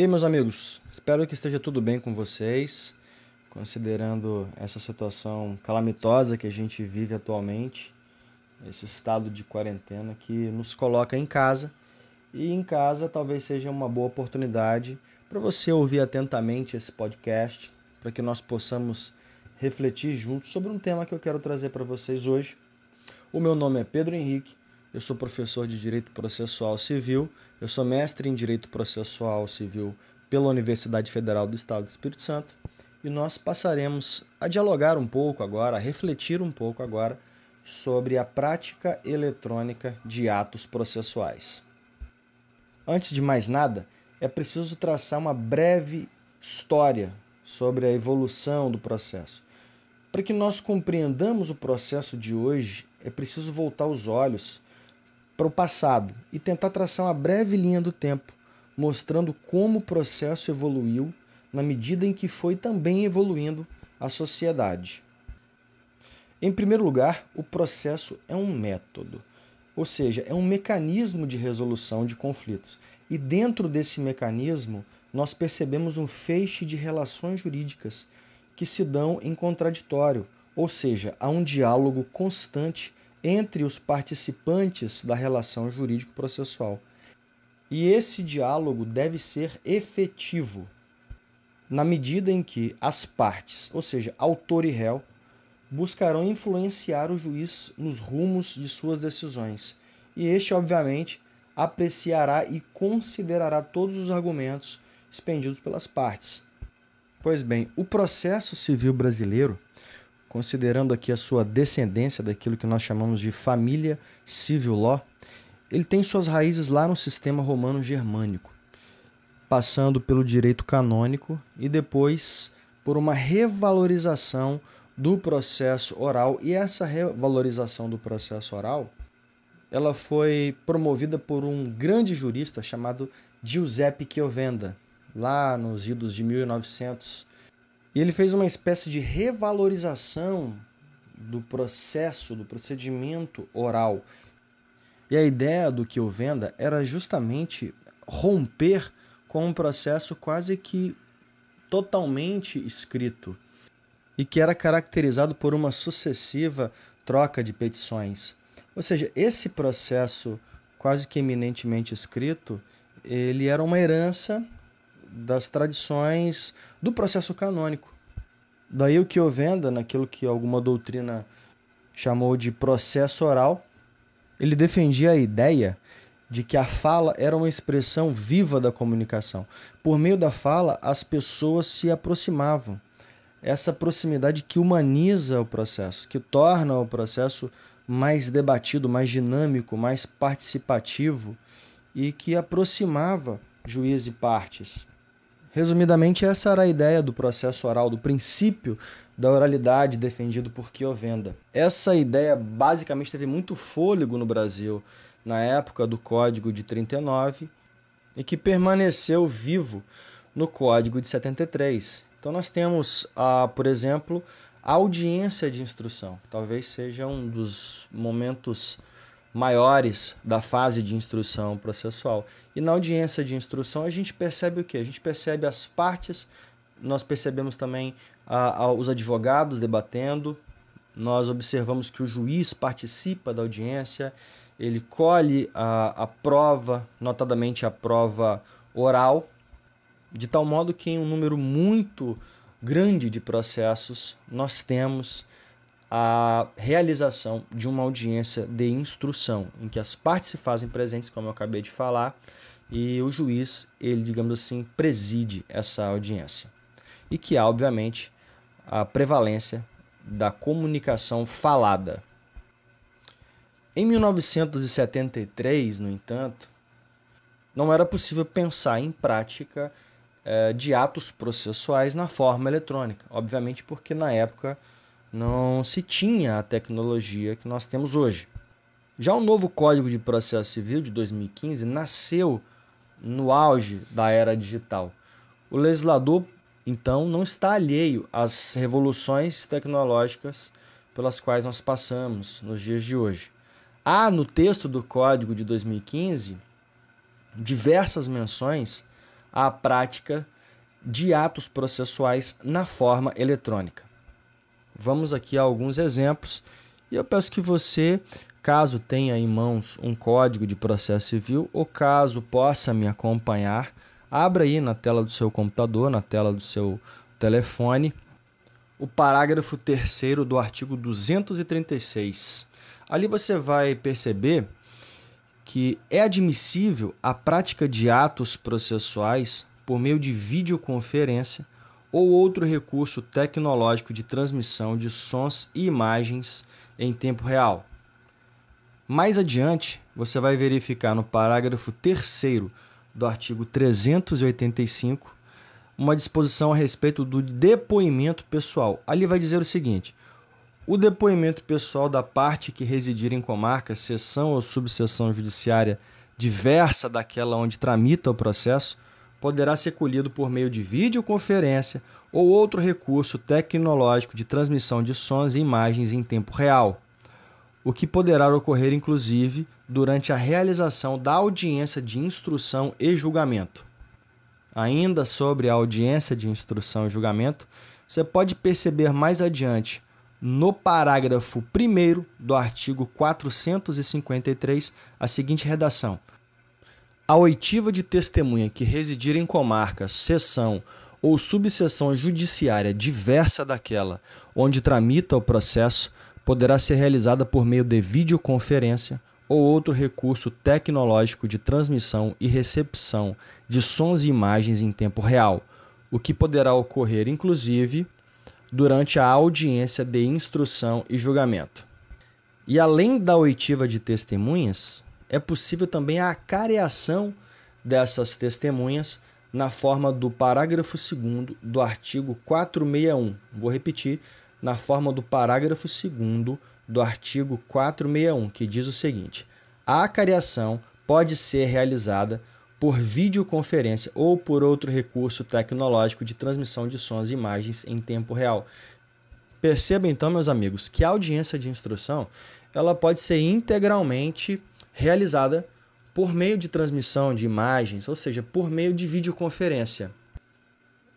E aí, meus amigos, espero que esteja tudo bem com vocês, considerando essa situação calamitosa que a gente vive atualmente, esse estado de quarentena que nos coloca em casa. E em casa talvez seja uma boa oportunidade para você ouvir atentamente esse podcast, para que nós possamos refletir juntos sobre um tema que eu quero trazer para vocês hoje. O meu nome é Pedro Henrique eu sou professor de Direito Processual Civil, eu sou mestre em Direito Processual Civil pela Universidade Federal do Estado do Espírito Santo e nós passaremos a dialogar um pouco agora, a refletir um pouco agora sobre a prática eletrônica de atos processuais. Antes de mais nada, é preciso traçar uma breve história sobre a evolução do processo. Para que nós compreendamos o processo de hoje, é preciso voltar os olhos para o passado e tentar traçar uma breve linha do tempo, mostrando como o processo evoluiu na medida em que foi também evoluindo a sociedade. Em primeiro lugar, o processo é um método, ou seja, é um mecanismo de resolução de conflitos. E dentro desse mecanismo, nós percebemos um feixe de relações jurídicas que se dão em contraditório, ou seja, há um diálogo constante entre os participantes da relação jurídico-processual. E esse diálogo deve ser efetivo, na medida em que as partes, ou seja, autor e réu, buscarão influenciar o juiz nos rumos de suas decisões. E este, obviamente, apreciará e considerará todos os argumentos expendidos pelas partes. Pois bem, o processo civil brasileiro considerando aqui a sua descendência daquilo que nós chamamos de família civil law, ele tem suas raízes lá no sistema romano germânico, passando pelo direito canônico e depois por uma revalorização do processo oral. E essa revalorização do processo oral, ela foi promovida por um grande jurista chamado Giuseppe Chiovenda, lá nos idos de 1900 e ele fez uma espécie de revalorização do processo, do procedimento oral. E a ideia do que o venda era justamente romper com um processo quase que totalmente escrito e que era caracterizado por uma sucessiva troca de petições. Ou seja, esse processo quase que eminentemente escrito, ele era uma herança das tradições do processo canônico. Daí o que eu venda, naquilo que alguma doutrina chamou de processo oral, ele defendia a ideia de que a fala era uma expressão viva da comunicação. Por meio da fala, as pessoas se aproximavam. Essa proximidade que humaniza o processo, que torna o processo mais debatido, mais dinâmico, mais participativo e que aproximava juiz e partes. Resumidamente, essa era a ideia do processo oral, do princípio da oralidade defendido por Kiovenda. Essa ideia basicamente teve muito fôlego no Brasil na época do Código de 39 e que permaneceu vivo no Código de 73. Então nós temos, ah, por exemplo, a audiência de instrução. Talvez seja um dos momentos maiores da fase de instrução processual. E na audiência de instrução a gente percebe o que? A gente percebe as partes, nós percebemos também a, a, os advogados debatendo, nós observamos que o juiz participa da audiência, ele colhe a, a prova, notadamente a prova oral, de tal modo que em um número muito grande de processos nós temos a realização de uma audiência de instrução, em que as partes se fazem presentes, como eu acabei de falar, e o juiz, ele, digamos assim, preside essa audiência. E que há, obviamente, a prevalência da comunicação falada. Em 1973, no entanto, não era possível pensar em prática eh, de atos processuais na forma eletrônica, obviamente porque na época não se tinha a tecnologia que nós temos hoje. Já o novo Código de Processo Civil de 2015 nasceu no auge da era digital. O legislador, então, não está alheio às revoluções tecnológicas pelas quais nós passamos nos dias de hoje. Há no texto do Código de 2015 diversas menções à prática de atos processuais na forma eletrônica. Vamos aqui a alguns exemplos e eu peço que você, caso tenha em mãos um código de processo civil ou caso possa me acompanhar, abra aí na tela do seu computador, na tela do seu telefone, o parágrafo 3 do artigo 236. Ali você vai perceber que é admissível a prática de atos processuais por meio de videoconferência ou outro recurso tecnológico de transmissão de sons e imagens em tempo real. Mais adiante, você vai verificar no parágrafo 3 do artigo 385 uma disposição a respeito do depoimento pessoal. Ali vai dizer o seguinte: o depoimento pessoal da parte que residir em comarca, seção ou subseção judiciária diversa daquela onde tramita o processo, poderá ser colhido por meio de videoconferência ou outro recurso tecnológico de transmissão de sons e imagens em tempo real, o que poderá ocorrer inclusive durante a realização da audiência de instrução e julgamento. Ainda sobre a audiência de instrução e julgamento, você pode perceber mais adiante, no parágrafo 1 do artigo 453, a seguinte redação: A oitiva de testemunha que residir em comarca, seção ou subseção judiciária diversa daquela onde tramita o processo poderá ser realizada por meio de videoconferência ou outro recurso tecnológico de transmissão e recepção de sons e imagens em tempo real, o que poderá ocorrer inclusive durante a audiência de instrução e julgamento. E além da oitiva de testemunhas, é possível também a acareação dessas testemunhas na forma do parágrafo 2 do artigo 461. Vou repetir, na forma do parágrafo 2 do artigo 461, que diz o seguinte: a acariação pode ser realizada por videoconferência ou por outro recurso tecnológico de transmissão de sons e imagens em tempo real. Perceba então, meus amigos, que a audiência de instrução ela pode ser integralmente realizada por meio de transmissão de imagens, ou seja, por meio de videoconferência.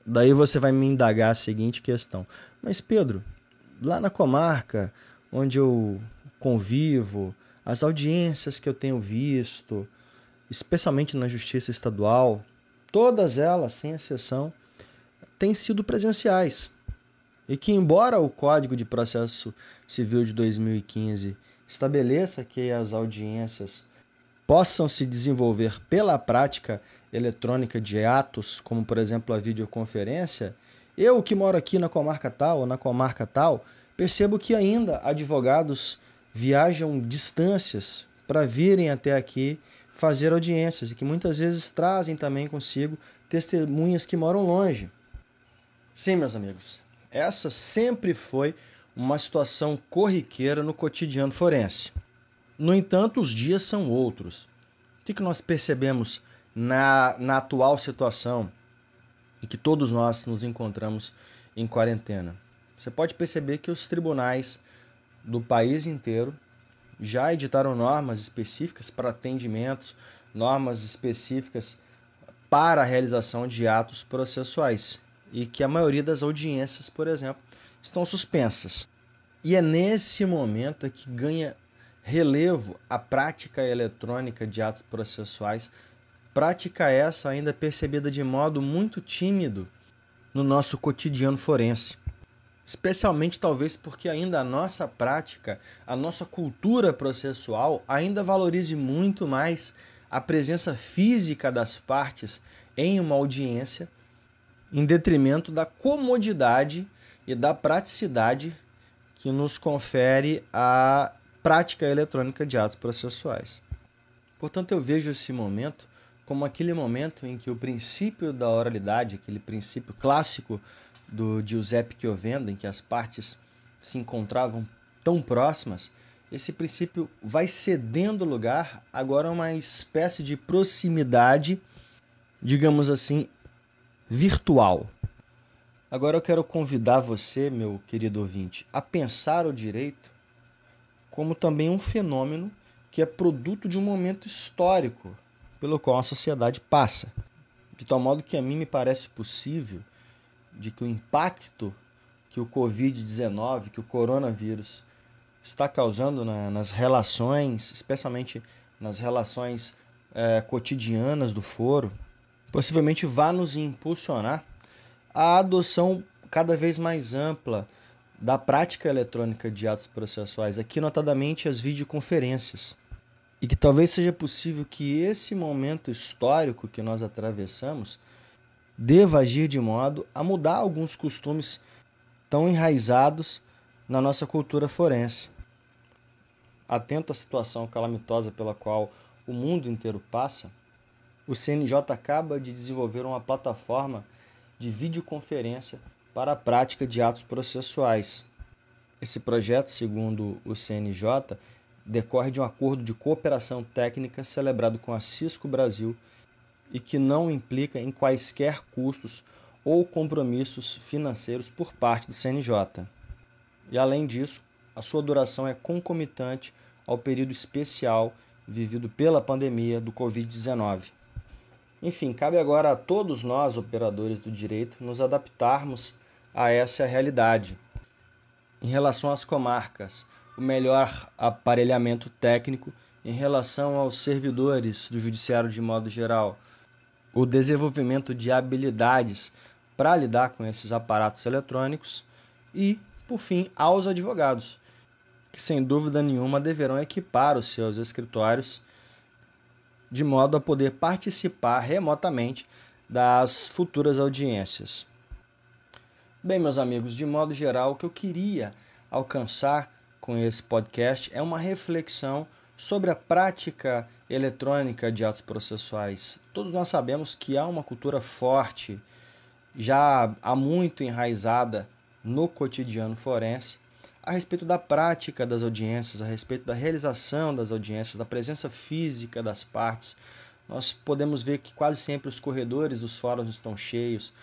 Daí você vai me indagar a seguinte questão: Mas Pedro, lá na comarca, onde eu convivo, as audiências que eu tenho visto, especialmente na justiça estadual, todas elas, sem exceção, têm sido presenciais. E que, embora o Código de Processo Civil de 2015 estabeleça que as audiências possam se desenvolver pela prática eletrônica de atos, como por exemplo a videoconferência, eu que moro aqui na comarca tal ou na comarca tal, Percebo que ainda advogados viajam distâncias para virem até aqui fazer audiências e que muitas vezes trazem também consigo testemunhas que moram longe. Sim, meus amigos, essa sempre foi uma situação corriqueira no cotidiano forense. No entanto, os dias são outros. O que, nós percebemos na, na atual situação em que todos nós nos encontramos em quarentena? Você pode perceber que os tribunais do país inteiro já editaram normas específicas para atendimentos, normas específicas para a realização de atos processuais e que a maioria das audiências, por exemplo, estão suspensas. E é nesse momento que ganha relevo a prática eletrônica de atos processuais, prática essa ainda percebida de modo muito tímido no nosso cotidiano forense especialmente talvez porque ainda a nossa prática, a nossa cultura processual ainda valorize muito mais a presença física das partes em uma audiência, em detrimento da comodidade e da praticidade que nos confere a prática eletrônica de atos processuais. Portanto, eu vejo esse momento como aquele momento em que o princípio da oralidade, aquele princípio clássico do Giuseppe Chiovenda, em que as partes se encontravam tão próximas, esse princípio vai cedendo lugar agora a uma espécie de proximidade, digamos assim, virtual. Agora eu quero convidar você, meu querido ouvinte, a pensar o direito como também um fenômeno que é produto de um momento histórico pelo qual a sociedade passa. de tal modo que a mim me parece possível de que o impacto que o Covid-19, que o coronavírus está causando na, nas relações, especialmente nas relações é, cotidianas do foro, possivelmente vá nos impulsionar a adoção cada vez mais ampla da prática eletrônica de atos processuais, aqui notadamente as videoconferências. E que talvez seja possível que esse momento histórico que nós atravessamos deva agir de modo a mudar alguns costumes tão enraizados na nossa cultura forense. Atento à situação calamitosa pela qual o mundo inteiro passa, o CNJ acaba de desenvolver uma plataforma de videoconferência para a prática de atos processuais. Esse projeto, segundo o CNJ, decorre de um acordo de cooperação técnica celebrado com a Cisco Brasil e que não implica em quaisquer custos ou compromissos financeiros por parte do CNJ. E além disso, a sua duração é concomitante ao período especial vivido pela pandemia do Covid-19. Enfim, cabe agora a todos nós, operadores do direito, nos adaptarmos a essa realidade. Em relação às comarcas, o melhor aparelhamento técnico em relação aos servidores do judiciário de modo geral, o desenvolvimento de habilidades para lidar com esses aparatos eletrônicos e, por fim, aos advogados, que sem dúvida nenhuma deverão equipar os seus escritórios de modo a poder participar remotamente das futuras audiências. Bem, meus amigos, de modo geral, o que eu queria alcançar com esse podcast é uma reflexão sobre a prática eletrônica de atos processuais. Todos nós sabemos que há uma cultura forte, já há muito enraizada no cotidiano forense, a respeito da prática das audiências, a respeito da realização das audiências, da presença física das partes. Nós podemos ver que quase sempre os corredores dos fóruns estão cheios,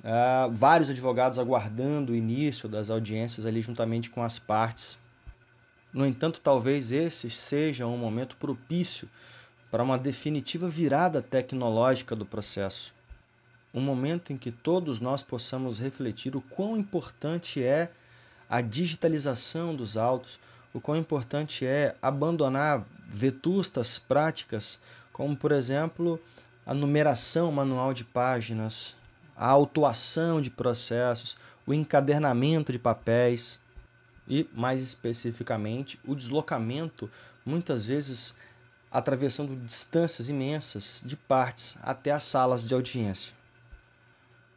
uh, vários advogados aguardando o início das audiências ali juntamente com as partes. No entanto, talvez esse seja um momento propício para uma definitiva virada tecnológica do processo. Um momento em que todos nós possamos refletir o quão importante é a digitalização dos autos, o quão importante é abandonar vetustas práticas, como por exemplo a numeração manual de páginas, a autuação de processos, o encadernamento de papéis e, mais especificamente, o deslocamento, muitas vezes atravessando distâncias imensas de partes até as salas de audiência.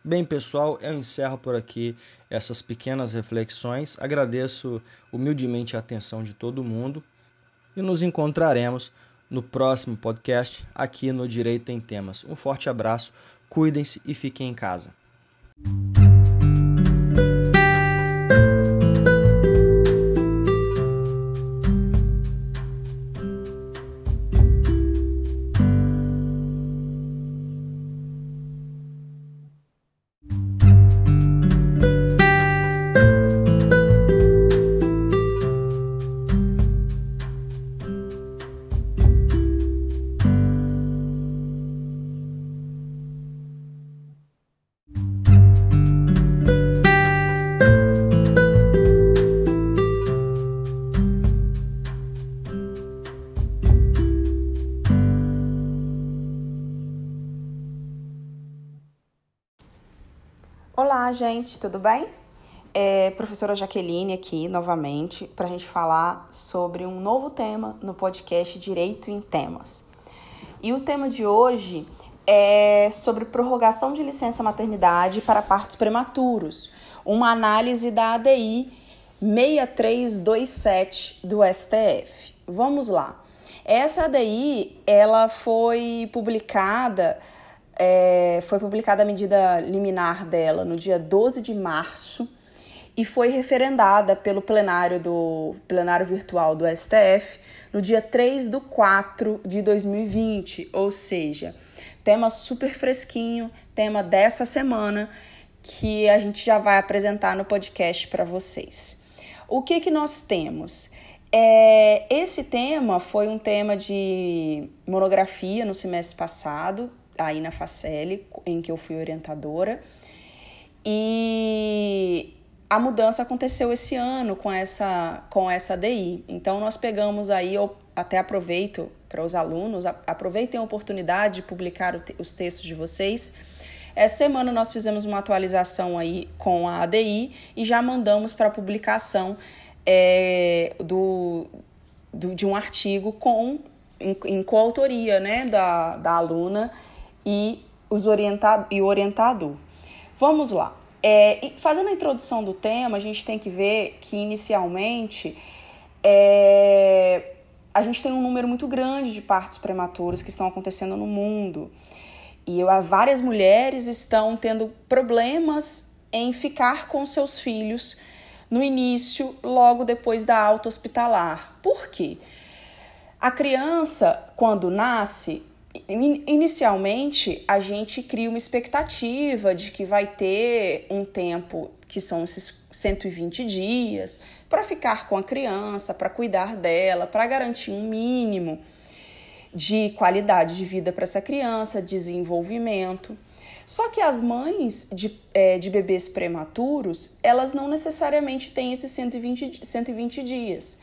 Bem, pessoal, eu encerro por aqui essas pequenas reflexões. Agradeço humildemente a atenção de todo mundo e nos encontraremos no próximo podcast aqui no Direito em Temas. Um forte abraço, cuidem-se e fiquem em casa. Olá, gente, tudo bem? É, professora Jaqueline aqui novamente para a gente falar sobre um novo tema no podcast Direito em Temas. E o tema de hoje é sobre prorrogação de licença maternidade para partos prematuros, uma análise da ADI 6327 do STF. Vamos lá. Essa ADI ela foi publicada é, foi publicada a medida liminar dela no dia 12 de março e foi referendada pelo plenário do plenário virtual do STF no dia 3 do 4 de 2020, ou seja, tema super fresquinho, tema dessa semana que a gente já vai apresentar no podcast para vocês. O que que nós temos? É, esse tema foi um tema de monografia no semestre passado aí na Facele, em que eu fui orientadora. E a mudança aconteceu esse ano com essa, com essa DI. Então, nós pegamos aí, eu até aproveito para os alunos, aproveitem a oportunidade de publicar os textos de vocês. Essa semana nós fizemos uma atualização aí com a ADI e já mandamos para publicação é, do, do, de um artigo com, em, em coautoria né, da, da aluna e, os orientado, e o orientador. Vamos lá. É, fazendo a introdução do tema, a gente tem que ver que inicialmente é, a gente tem um número muito grande de partos prematuros que estão acontecendo no mundo. E várias mulheres estão tendo problemas em ficar com seus filhos no início, logo depois da alta hospitalar. Por quê? A criança, quando nasce, inicialmente a gente cria uma expectativa de que vai ter um tempo que são esses 120 dias para ficar com a criança, para cuidar dela, para garantir um mínimo de qualidade de vida para essa criança, desenvolvimento. Só que as mães de, é, de bebês prematuros, elas não necessariamente têm esses 120, 120 dias.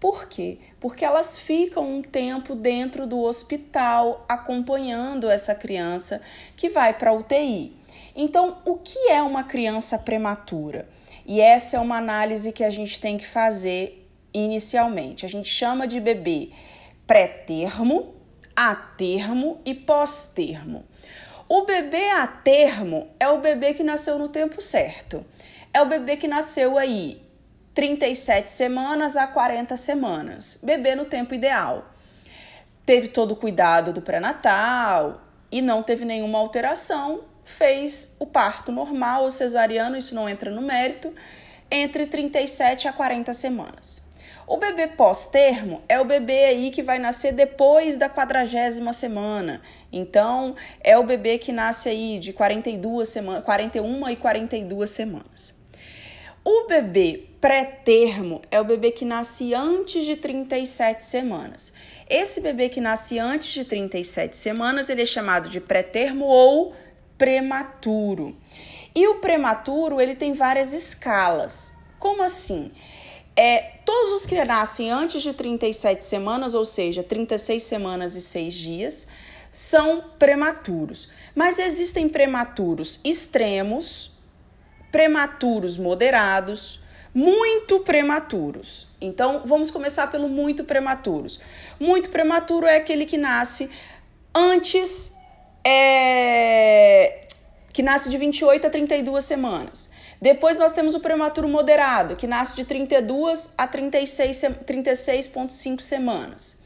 Por quê? Porque elas ficam um tempo dentro do hospital acompanhando essa criança que vai para UTI. Então, o que é uma criança prematura? E essa é uma análise que a gente tem que fazer inicialmente. A gente chama de bebê pré-termo, a termo e pós-termo. O bebê a termo é o bebê que nasceu no tempo certo. É o bebê que nasceu aí 37 semanas a 40 semanas, bebê no tempo ideal. Teve todo o cuidado do pré-natal e não teve nenhuma alteração, fez o parto normal ou cesariano, isso não entra no mérito, entre 37 a 40 semanas. O bebê pós-termo é o bebê aí que vai nascer depois da quadragésima semana. Então, é o bebê que nasce aí de 42 semanas, 41 e 42 semanas. O bebê pré-termo é o bebê que nasce antes de 37 semanas. Esse bebê que nasce antes de 37 semanas, ele é chamado de pré-termo ou prematuro. E o prematuro, ele tem várias escalas. Como assim? É, todos os que nascem antes de 37 semanas, ou seja, 36 semanas e 6 dias, são prematuros. Mas existem prematuros extremos, prematuros moderados, muito prematuros. Então, vamos começar pelo muito prematuros. Muito prematuro é aquele que nasce antes é, que nasce de 28 a 32 semanas. Depois nós temos o prematuro moderado, que nasce de 32 a 36,5 36 semanas.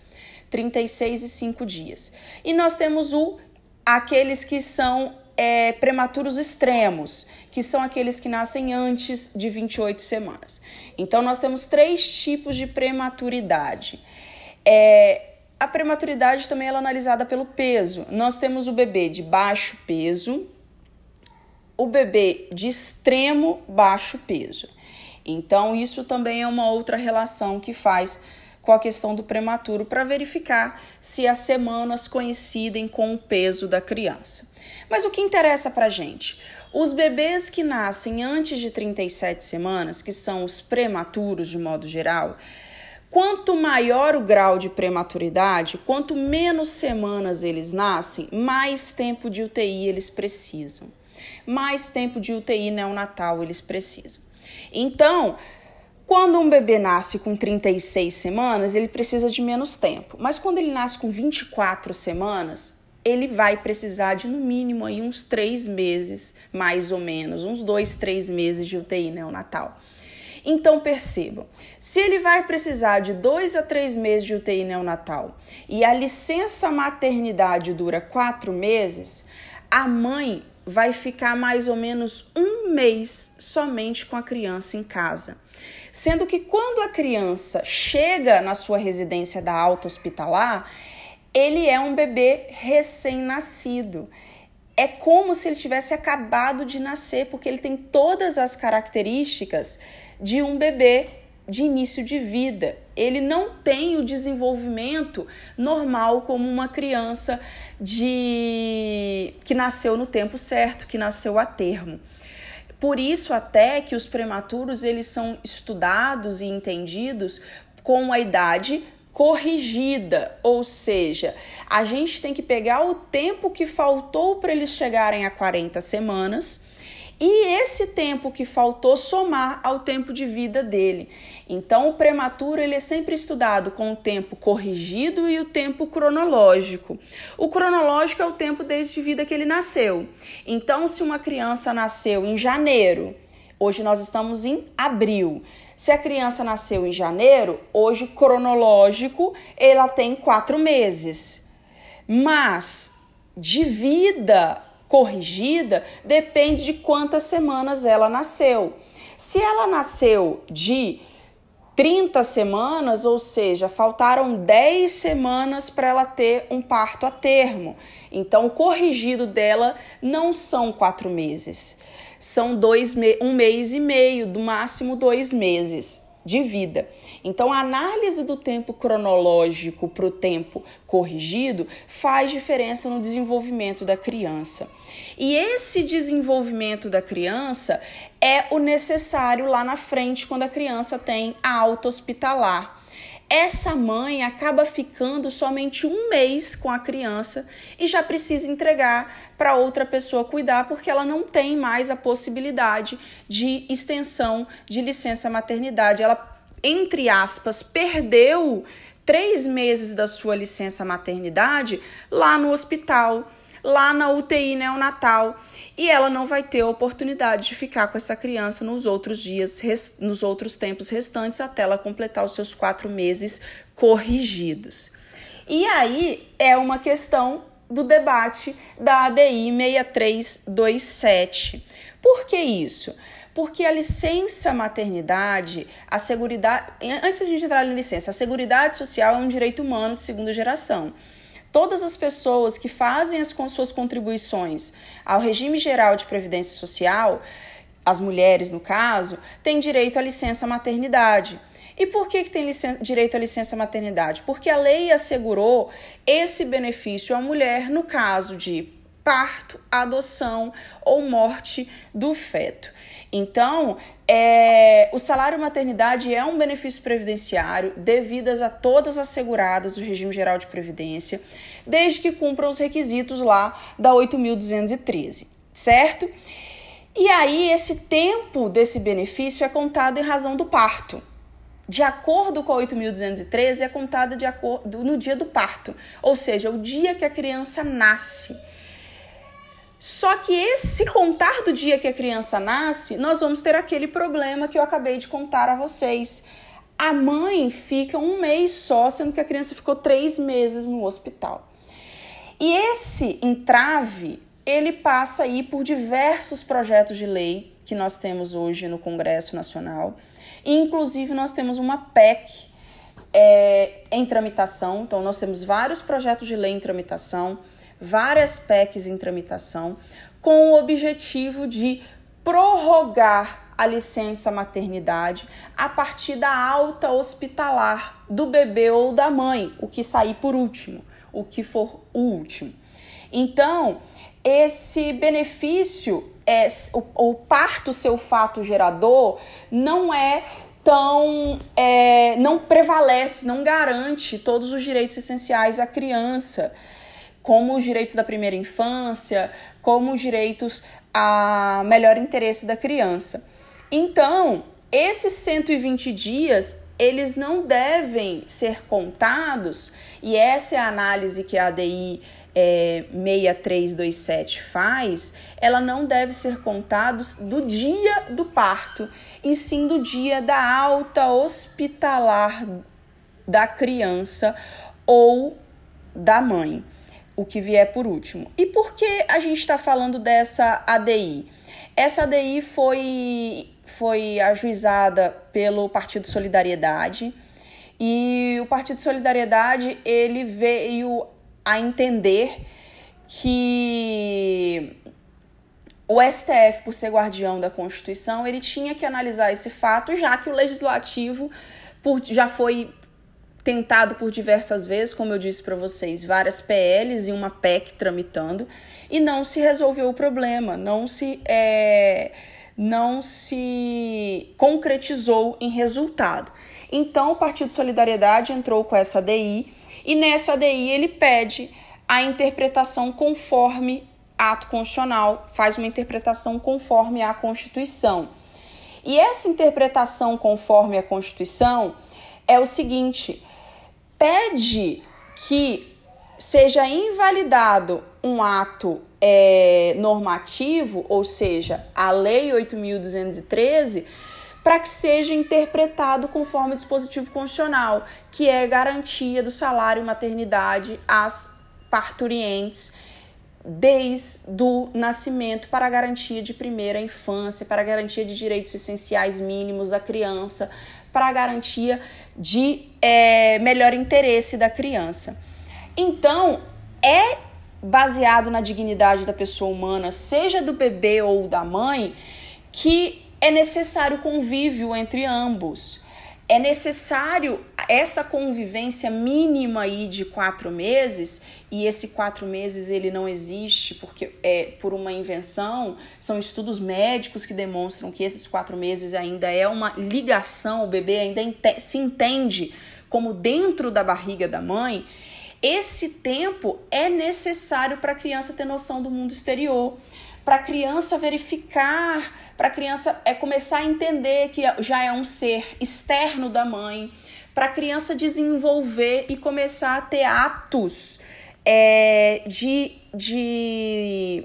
36 e 5 dias. E nós temos o aqueles que são é, prematuros extremos, que são aqueles que nascem antes de 28 semanas. Então, nós temos três tipos de prematuridade. É, a prematuridade também é analisada pelo peso. Nós temos o bebê de baixo peso, o bebê de extremo baixo peso. Então, isso também é uma outra relação que faz com a questão do prematuro para verificar se as semanas coincidem com o peso da criança. Mas o que interessa para gente? Os bebês que nascem antes de 37 semanas, que são os prematuros de modo geral, quanto maior o grau de prematuridade, quanto menos semanas eles nascem, mais tempo de UTI eles precisam. Mais tempo de UTI neonatal eles precisam. Então, quando um bebê nasce com 36 semanas, ele precisa de menos tempo. Mas quando ele nasce com 24 semanas, ele vai precisar de no mínimo aí uns três meses, mais ou menos, uns dois, três meses de UTI neonatal. Então percebam, se ele vai precisar de dois a três meses de UTI neonatal e a licença maternidade dura quatro meses, a mãe vai ficar mais ou menos um mês somente com a criança em casa. Sendo que quando a criança chega na sua residência da alta hospitalar, ele é um bebê recém-nascido. É como se ele tivesse acabado de nascer, porque ele tem todas as características de um bebê de início de vida. Ele não tem o desenvolvimento normal como uma criança de que nasceu no tempo certo, que nasceu a termo. Por isso até que os prematuros eles são estudados e entendidos com a idade corrigida, ou seja, a gente tem que pegar o tempo que faltou para eles chegarem a 40 semanas e esse tempo que faltou somar ao tempo de vida dele. Então, o prematuro ele é sempre estudado com o tempo corrigido e o tempo cronológico. O cronológico é o tempo desde vida que ele nasceu. Então, se uma criança nasceu em janeiro, hoje nós estamos em abril. Se a criança nasceu em janeiro, hoje cronológico ela tem quatro meses. Mas de vida corrigida depende de quantas semanas ela nasceu. Se ela nasceu de 30 semanas, ou seja, faltaram 10 semanas para ela ter um parto a termo. Então, o corrigido dela não são quatro meses, são dois um mês e meio, do máximo dois meses de vida. Então, a análise do tempo cronológico para o tempo corrigido faz diferença no desenvolvimento da criança. E esse desenvolvimento da criança é o necessário lá na frente quando a criança tem a alta hospitalar. Essa mãe acaba ficando somente um mês com a criança e já precisa entregar para outra pessoa cuidar porque ela não tem mais a possibilidade de extensão de licença maternidade. Ela, entre aspas, perdeu três meses da sua licença maternidade lá no hospital lá na UTI neonatal e ela não vai ter a oportunidade de ficar com essa criança nos outros dias, nos outros tempos restantes até ela completar os seus quatro meses corrigidos. E aí é uma questão do debate da ADI 6327. Por que isso? Porque a licença maternidade, a seguridade, antes de a gente entrar na licença, a seguridade social é um direito humano de segunda geração todas as pessoas que fazem as com suas contribuições ao regime geral de previdência social, as mulheres no caso, têm direito à licença maternidade. E por que, que tem direito à licença maternidade? Porque a lei assegurou esse benefício à mulher no caso de parto, adoção ou morte do feto. Então, é, o salário maternidade é um benefício previdenciário devidas a todas as seguradas do regime geral de previdência, desde que cumpram os requisitos lá da 8.213, certo? E aí, esse tempo desse benefício é contado em razão do parto. De acordo com a 8.213, é contado de acordo, no dia do parto, ou seja, o dia que a criança nasce. Só que esse contar do dia que a criança nasce, nós vamos ter aquele problema que eu acabei de contar a vocês. A mãe fica um mês só, sendo que a criança ficou três meses no hospital. E esse entrave, ele passa aí por diversos projetos de lei que nós temos hoje no Congresso Nacional. Inclusive, nós temos uma PEC é, em tramitação. Então, nós temos vários projetos de lei em tramitação várias PECs em tramitação com o objetivo de prorrogar a licença maternidade a partir da alta hospitalar do bebê ou da mãe, o que sair por último, o que for o último. Então, esse benefício é o, o parto seu fato gerador não é tão é, não prevalece, não garante todos os direitos essenciais à criança como os direitos da primeira infância, como os direitos a melhor interesse da criança. Então, esses 120 dias, eles não devem ser contados, e essa é a análise que a ADI é, 6327 faz, ela não deve ser contados do dia do parto, e sim do dia da alta hospitalar da criança ou da mãe o que vier por último. E por que a gente está falando dessa ADI? Essa ADI foi, foi ajuizada pelo Partido Solidariedade e o Partido Solidariedade ele veio a entender que o STF, por ser guardião da Constituição, ele tinha que analisar esse fato, já que o legislativo por, já foi tentado por diversas vezes, como eu disse para vocês, várias PLs e uma PEC tramitando, e não se resolveu o problema, não se, é, não se concretizou em resultado. Então, o Partido Solidariedade entrou com essa ADI, e nessa ADI ele pede a interpretação conforme ato constitucional, faz uma interpretação conforme a Constituição. E essa interpretação conforme a Constituição é o seguinte: pede que seja invalidado um ato é, normativo, ou seja, a Lei 8.213, para que seja interpretado conforme o dispositivo constitucional, que é garantia do salário e maternidade às parturientes desde o nascimento para garantia de primeira infância, para garantia de direitos essenciais mínimos da criança, para garantia de é, melhor interesse da criança. Então, é baseado na dignidade da pessoa humana, seja do bebê ou da mãe, que é necessário convívio entre ambos é necessário essa convivência mínima aí de quatro meses e esse quatro meses ele não existe porque é por uma invenção são estudos médicos que demonstram que esses quatro meses ainda é uma ligação o bebê ainda se entende como dentro da barriga da mãe. Esse tempo é necessário para a criança ter noção do mundo exterior para a criança verificar para a criança é começar a entender que já é um ser externo da mãe, para a criança desenvolver e começar a ter atos é, de, de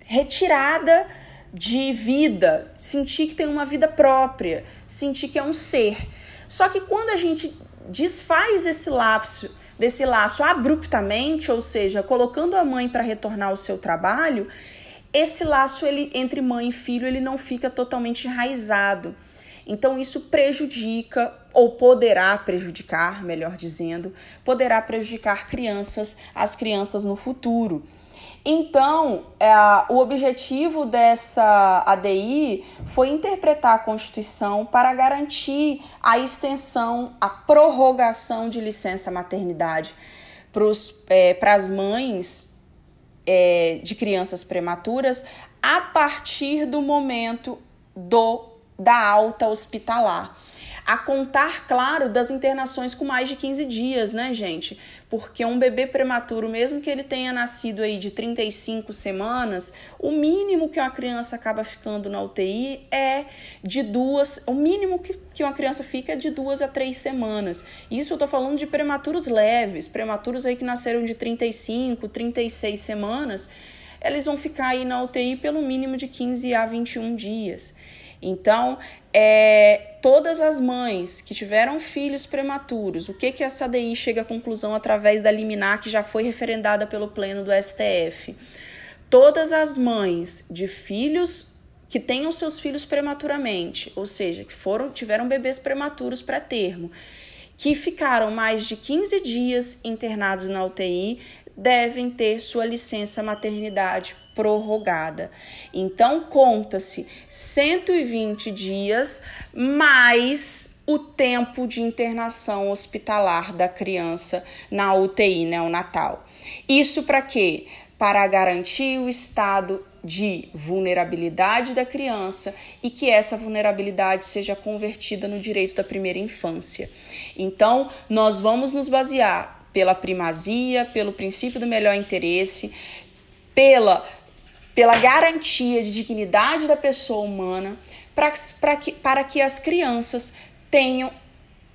retirada de vida, sentir que tem uma vida própria, sentir que é um ser. Só que quando a gente desfaz esse lapso, desse laço abruptamente, ou seja, colocando a mãe para retornar ao seu trabalho, esse laço ele entre mãe e filho ele não fica totalmente enraizado. Então isso prejudica ou poderá prejudicar, melhor dizendo, poderá prejudicar crianças, as crianças no futuro. Então, é, o objetivo dessa ADI foi interpretar a Constituição para garantir a extensão, a prorrogação de licença maternidade para as mães é, de crianças prematuras a partir do momento do da alta hospitalar. A contar, claro, das internações com mais de 15 dias, né, gente? Porque um bebê prematuro, mesmo que ele tenha nascido aí de 35 semanas, o mínimo que uma criança acaba ficando na UTI é de duas, o mínimo que, que uma criança fica é de duas a três semanas. Isso eu tô falando de prematuros leves, prematuros aí que nasceram de 35, 36 semanas, eles vão ficar aí na UTI pelo mínimo de 15 a 21 dias. Então, é, todas as mães que tiveram filhos prematuros, o que, que essa DI chega à conclusão através da liminar que já foi referendada pelo Pleno do STF? Todas as mães de filhos que tenham seus filhos prematuramente, ou seja, que foram tiveram bebês prematuros para termo, que ficaram mais de 15 dias internados na UTI, devem ter sua licença maternidade prorrogada. Então, conta-se 120 dias mais o tempo de internação hospitalar da criança na UTI neonatal. Isso para quê? Para garantir o estado de vulnerabilidade da criança e que essa vulnerabilidade seja convertida no direito da primeira infância. Então, nós vamos nos basear pela primazia, pelo princípio do melhor interesse, pela pela garantia de dignidade da pessoa humana, para que, para que as crianças tenham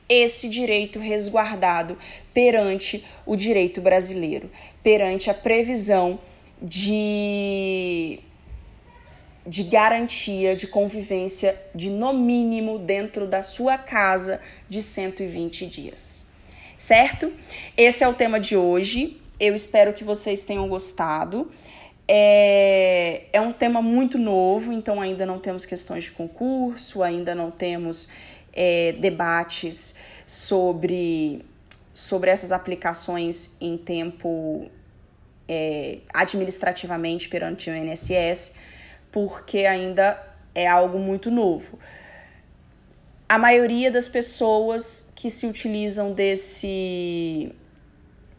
esse direito resguardado perante o direito brasileiro, perante a previsão de, de garantia de convivência de no mínimo dentro da sua casa de 120 dias. Certo? Esse é o tema de hoje. Eu espero que vocês tenham gostado. É, é um tema muito novo, então ainda não temos questões de concurso, ainda não temos é, debates sobre, sobre essas aplicações em tempo é, administrativamente perante o INSS, porque ainda é algo muito novo. A maioria das pessoas que se utilizam desse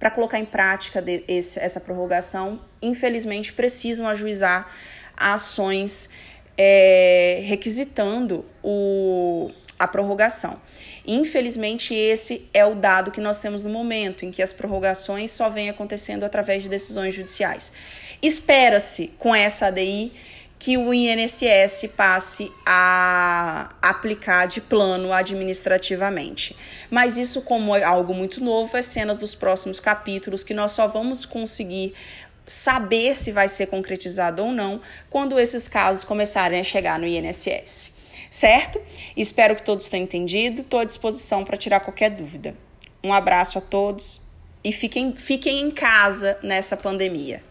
para colocar em prática esse, essa prorrogação, infelizmente precisam ajuizar ações é, requisitando o, a prorrogação. Infelizmente, esse é o dado que nós temos no momento, em que as prorrogações só vêm acontecendo através de decisões judiciais. Espera-se, com essa ADI, que o INSS passe a aplicar de plano administrativamente. Mas isso, como é algo muito novo, é cenas dos próximos capítulos que nós só vamos conseguir saber se vai ser concretizado ou não quando esses casos começarem a chegar no INSS. Certo? Espero que todos tenham entendido. Estou à disposição para tirar qualquer dúvida. Um abraço a todos e fiquem, fiquem em casa nessa pandemia.